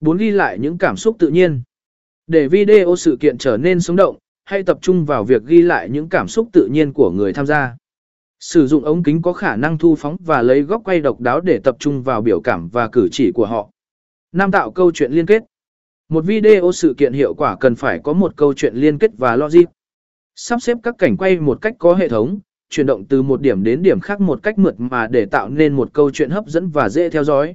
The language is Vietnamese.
bốn ghi lại những cảm xúc tự nhiên. Để video sự kiện trở nên sống động, hay tập trung vào việc ghi lại những cảm xúc tự nhiên của người tham gia. Sử dụng ống kính có khả năng thu phóng và lấy góc quay độc đáo để tập trung vào biểu cảm và cử chỉ của họ. Nam tạo câu chuyện liên kết. Một video sự kiện hiệu quả cần phải có một câu chuyện liên kết và logic. Sắp xếp các cảnh quay một cách có hệ thống, chuyển động từ một điểm đến điểm khác một cách mượt mà để tạo nên một câu chuyện hấp dẫn và dễ theo dõi.